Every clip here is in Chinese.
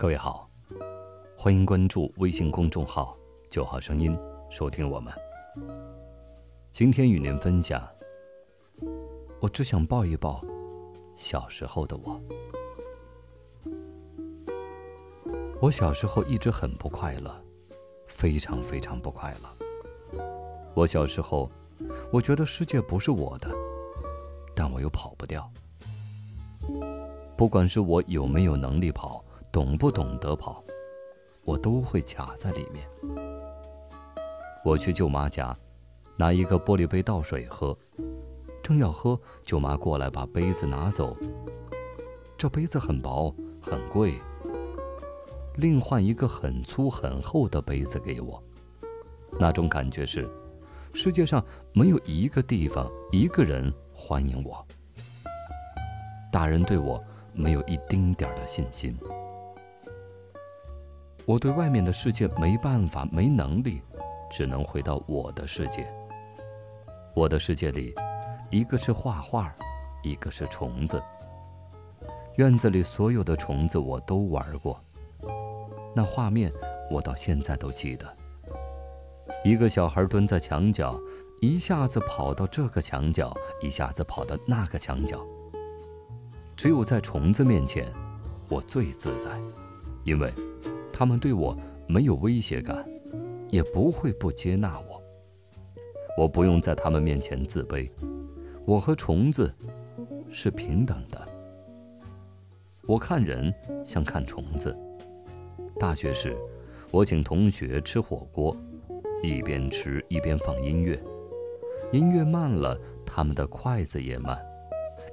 各位好，欢迎关注微信公众号“九号声音”，收听我们。今天与您分享，我只想抱一抱小时候的我。我小时候一直很不快乐，非常非常不快乐。我小时候，我觉得世界不是我的，但我又跑不掉。不管是我有没有能力跑。懂不懂得跑，我都会卡在里面。我去舅妈家，拿一个玻璃杯倒水喝，正要喝，舅妈过来把杯子拿走。这杯子很薄，很贵，另换一个很粗很厚的杯子给我。那种感觉是，世界上没有一个地方、一个人欢迎我。大人对我没有一丁点儿的信心。我对外面的世界没办法、没能力，只能回到我的世界。我的世界里，一个是画画，一个是虫子。院子里所有的虫子我都玩过，那画面我到现在都记得。一个小孩蹲在墙角，一下子跑到这个墙角，一下子跑到那个墙角。只有在虫子面前，我最自在，因为。他们对我没有威胁感，也不会不接纳我。我不用在他们面前自卑，我和虫子是平等的。我看人像看虫子。大学时，我请同学吃火锅，一边吃一边放音乐，音乐慢了，他们的筷子也慢；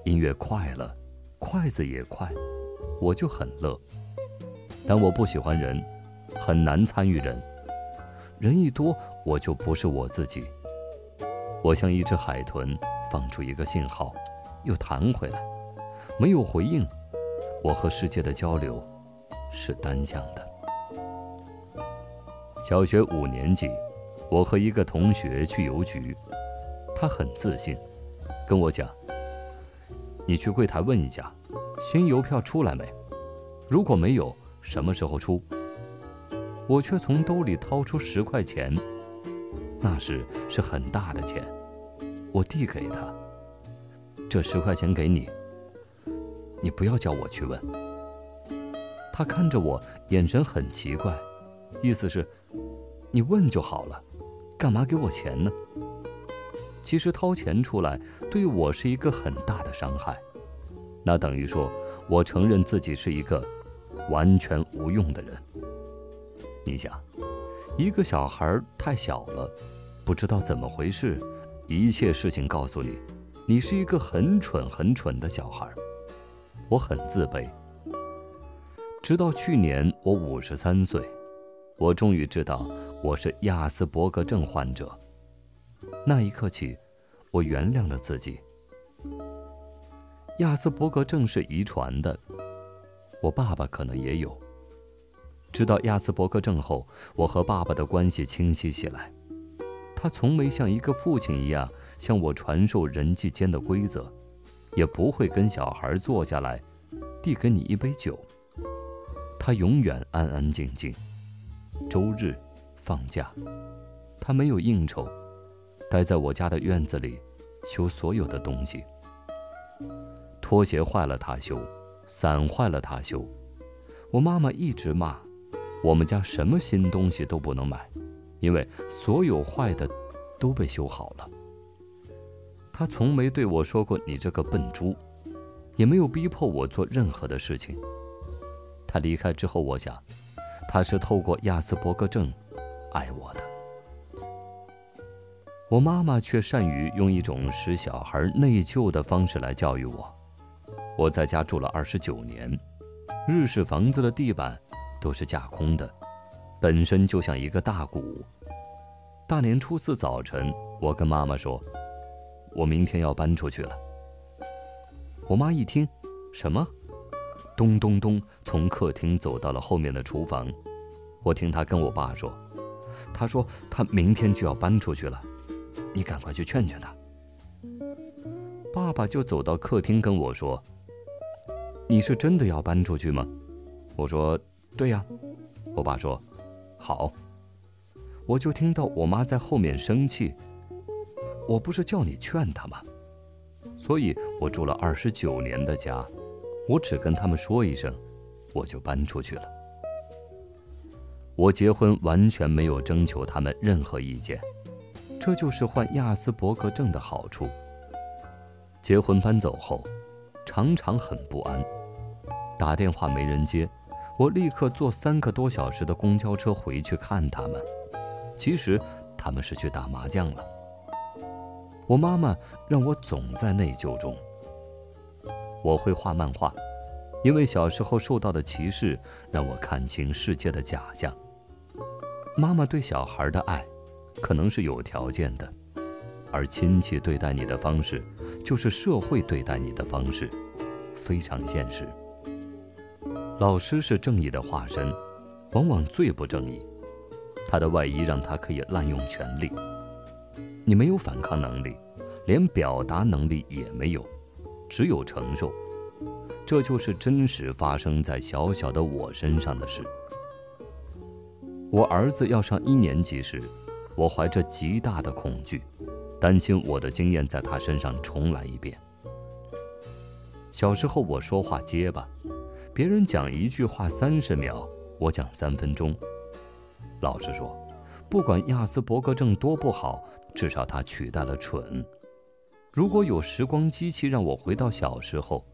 音乐快了，筷子也快，我就很乐。但我不喜欢人，很难参与人。人一多，我就不是我自己。我像一只海豚，放出一个信号，又弹回来，没有回应。我和世界的交流是单向的。小学五年级，我和一个同学去邮局，他很自信，跟我讲：“你去柜台问一下，新邮票出来没？如果没有。”什么时候出？我却从兜里掏出十块钱，那时是很大的钱。我递给他，这十块钱给你，你不要叫我去问。他看着我，眼神很奇怪，意思是，你问就好了，干嘛给我钱呢？其实掏钱出来对我是一个很大的伤害，那等于说我承认自己是一个。完全无用的人。你想，一个小孩太小了，不知道怎么回事，一切事情告诉你，你是一个很蠢很蠢的小孩。我很自卑。直到去年我五十三岁，我终于知道我是亚斯伯格症患者。那一刻起，我原谅了自己。亚斯伯格症是遗传的。我爸爸可能也有。知道亚斯伯格症后，我和爸爸的关系清晰起来。他从没像一个父亲一样向我传授人际间的规则，也不会跟小孩坐下来，递给你一杯酒。他永远安安静静。周日放假，他没有应酬，待在我家的院子里，修所有的东西。拖鞋坏了他修。伞坏了他修，我妈妈一直骂，我们家什么新东西都不能买，因为所有坏的都被修好了。他从没对我说过“你这个笨猪”，也没有逼迫我做任何的事情。他离开之后，我想，他是透过亚斯伯格症爱我的。我妈妈却善于用一种使小孩内疚的方式来教育我。我在家住了二十九年，日式房子的地板都是架空的，本身就像一个大鼓。大年初四早晨，我跟妈妈说：“我明天要搬出去了。”我妈一听，什么？咚咚咚，从客厅走到了后面的厨房。我听她跟我爸说：“她说她明天就要搬出去了，你赶快去劝劝她。”爸爸就走到客厅跟我说。你是真的要搬出去吗？我说对呀，我爸说，好。我就听到我妈在后面生气。我不是叫你劝他吗？所以我住了二十九年的家，我只跟他们说一声，我就搬出去了。我结婚完全没有征求他们任何意见，这就是患亚斯伯格症的好处。结婚搬走后，常常很不安，打电话没人接，我立刻坐三个多小时的公交车回去看他们。其实他们是去打麻将了。我妈妈让我总在内疚中。我会画漫画，因为小时候受到的歧视让我看清世界的假象。妈妈对小孩的爱，可能是有条件的，而亲戚对待你的方式，就是社会对待你的方式，非常现实。老师是正义的化身，往往最不正义。他的外衣让他可以滥用权力。你没有反抗能力，连表达能力也没有，只有承受。这就是真实发生在小小的我身上的事。我儿子要上一年级时，我怀着极大的恐惧，担心我的经验在他身上重来一遍。小时候我说话结巴，别人讲一句话三十秒，我讲三分钟。老实说，不管亚斯伯格症多不好，至少它取代了蠢。如果有时光机器让我回到小时候，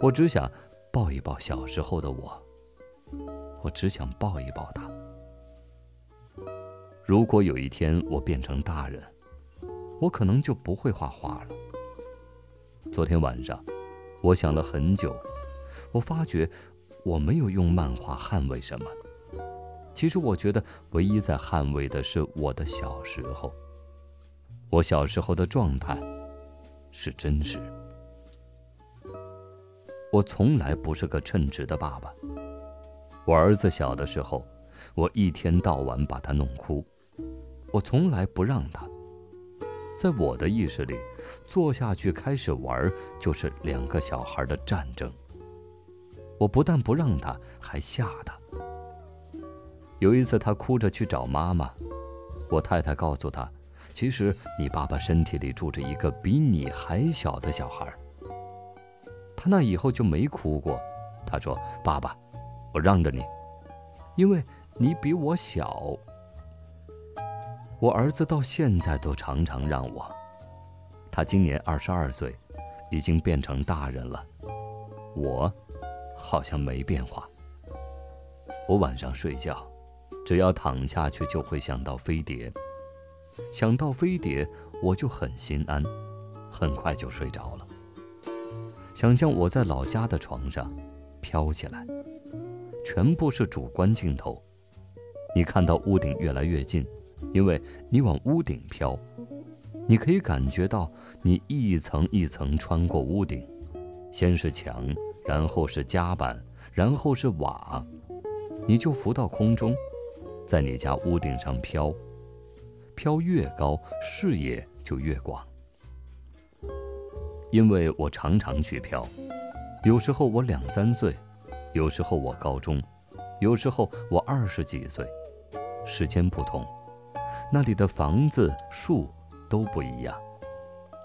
我只想抱一抱小时候的我。我只想抱一抱他。如果有一天我变成大人，我可能就不会画画了。昨天晚上，我想了很久，我发觉我没有用漫画捍卫什么。其实我觉得，唯一在捍卫的是我的小时候。我小时候的状态是真实。我从来不是个称职的爸爸。我儿子小的时候，我一天到晚把他弄哭，我从来不让他。在我的意识里，坐下去开始玩就是两个小孩的战争。我不但不让他，还吓他。有一次，他哭着去找妈妈，我太太告诉他：“其实你爸爸身体里住着一个比你还小的小孩。”他那以后就没哭过。他说：“爸爸，我让着你，因为你比我小。”我儿子到现在都常常让我。他今年二十二岁，已经变成大人了。我好像没变化。我晚上睡觉。只要躺下去，就会想到飞碟。想到飞碟，我就很心安，很快就睡着了。想象我在老家的床上飘起来，全部是主观镜头。你看到屋顶越来越近，因为你往屋顶飘。你可以感觉到你一层一层穿过屋顶，先是墙，然后是夹板，然后是瓦，你就浮到空中。在你家屋顶上飘，飘越高，视野就越广。因为我常常去飘，有时候我两三岁，有时候我高中，有时候我二十几岁，时间不同，那里的房子、树都不一样。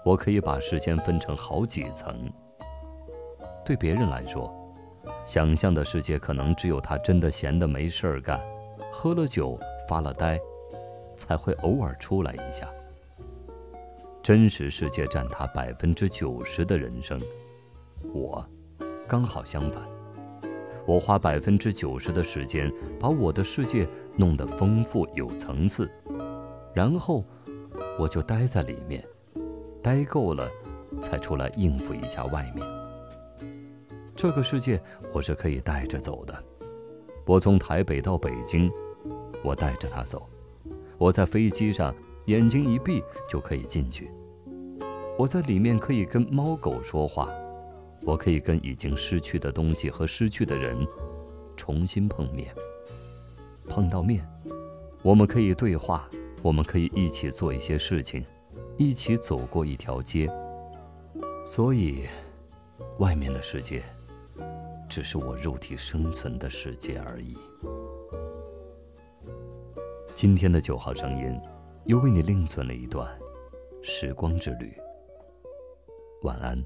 我可以把时间分成好几层。对别人来说，想象的世界可能只有他真的闲得没事儿干。喝了酒发了呆，才会偶尔出来一下。真实世界占他百分之九十的人生，我刚好相反。我花百分之九十的时间把我的世界弄得丰富有层次，然后我就待在里面，待够了，才出来应付一下外面。这个世界我是可以带着走的。我从台北到北京。我带着他走，我在飞机上眼睛一闭就可以进去。我在里面可以跟猫狗说话，我可以跟已经失去的东西和失去的人重新碰面。碰到面，我们可以对话，我们可以一起做一些事情，一起走过一条街。所以，外面的世界只是我肉体生存的世界而已。今天的九号声音，又为你另存了一段时光之旅。晚安。